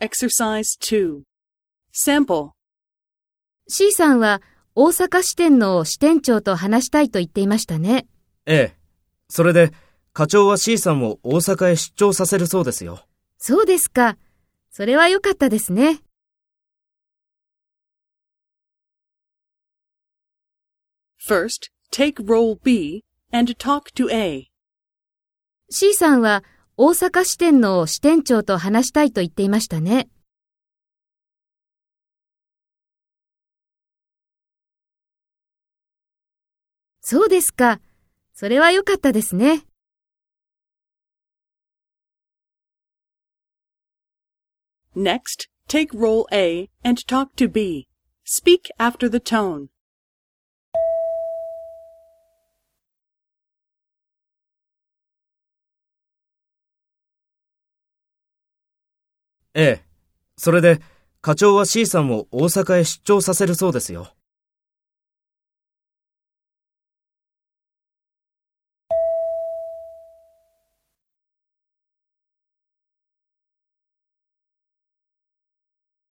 Exercise 2. Sample. C さんは大阪支店の支店長と話したいと言っていましたね。ええ。それで、課長は C さんを大阪へ出張させるそうですよ。そうですか。それは良かったですね。First, take role B and talk to A. C さんは大阪支店の支店長と話したいと言っていましたね。そうですか。それは良かったですね。Next, take role A and talk to B. Speak after the tone. ええ。それで、課長は C さんを大阪へ出張させるそうですよ。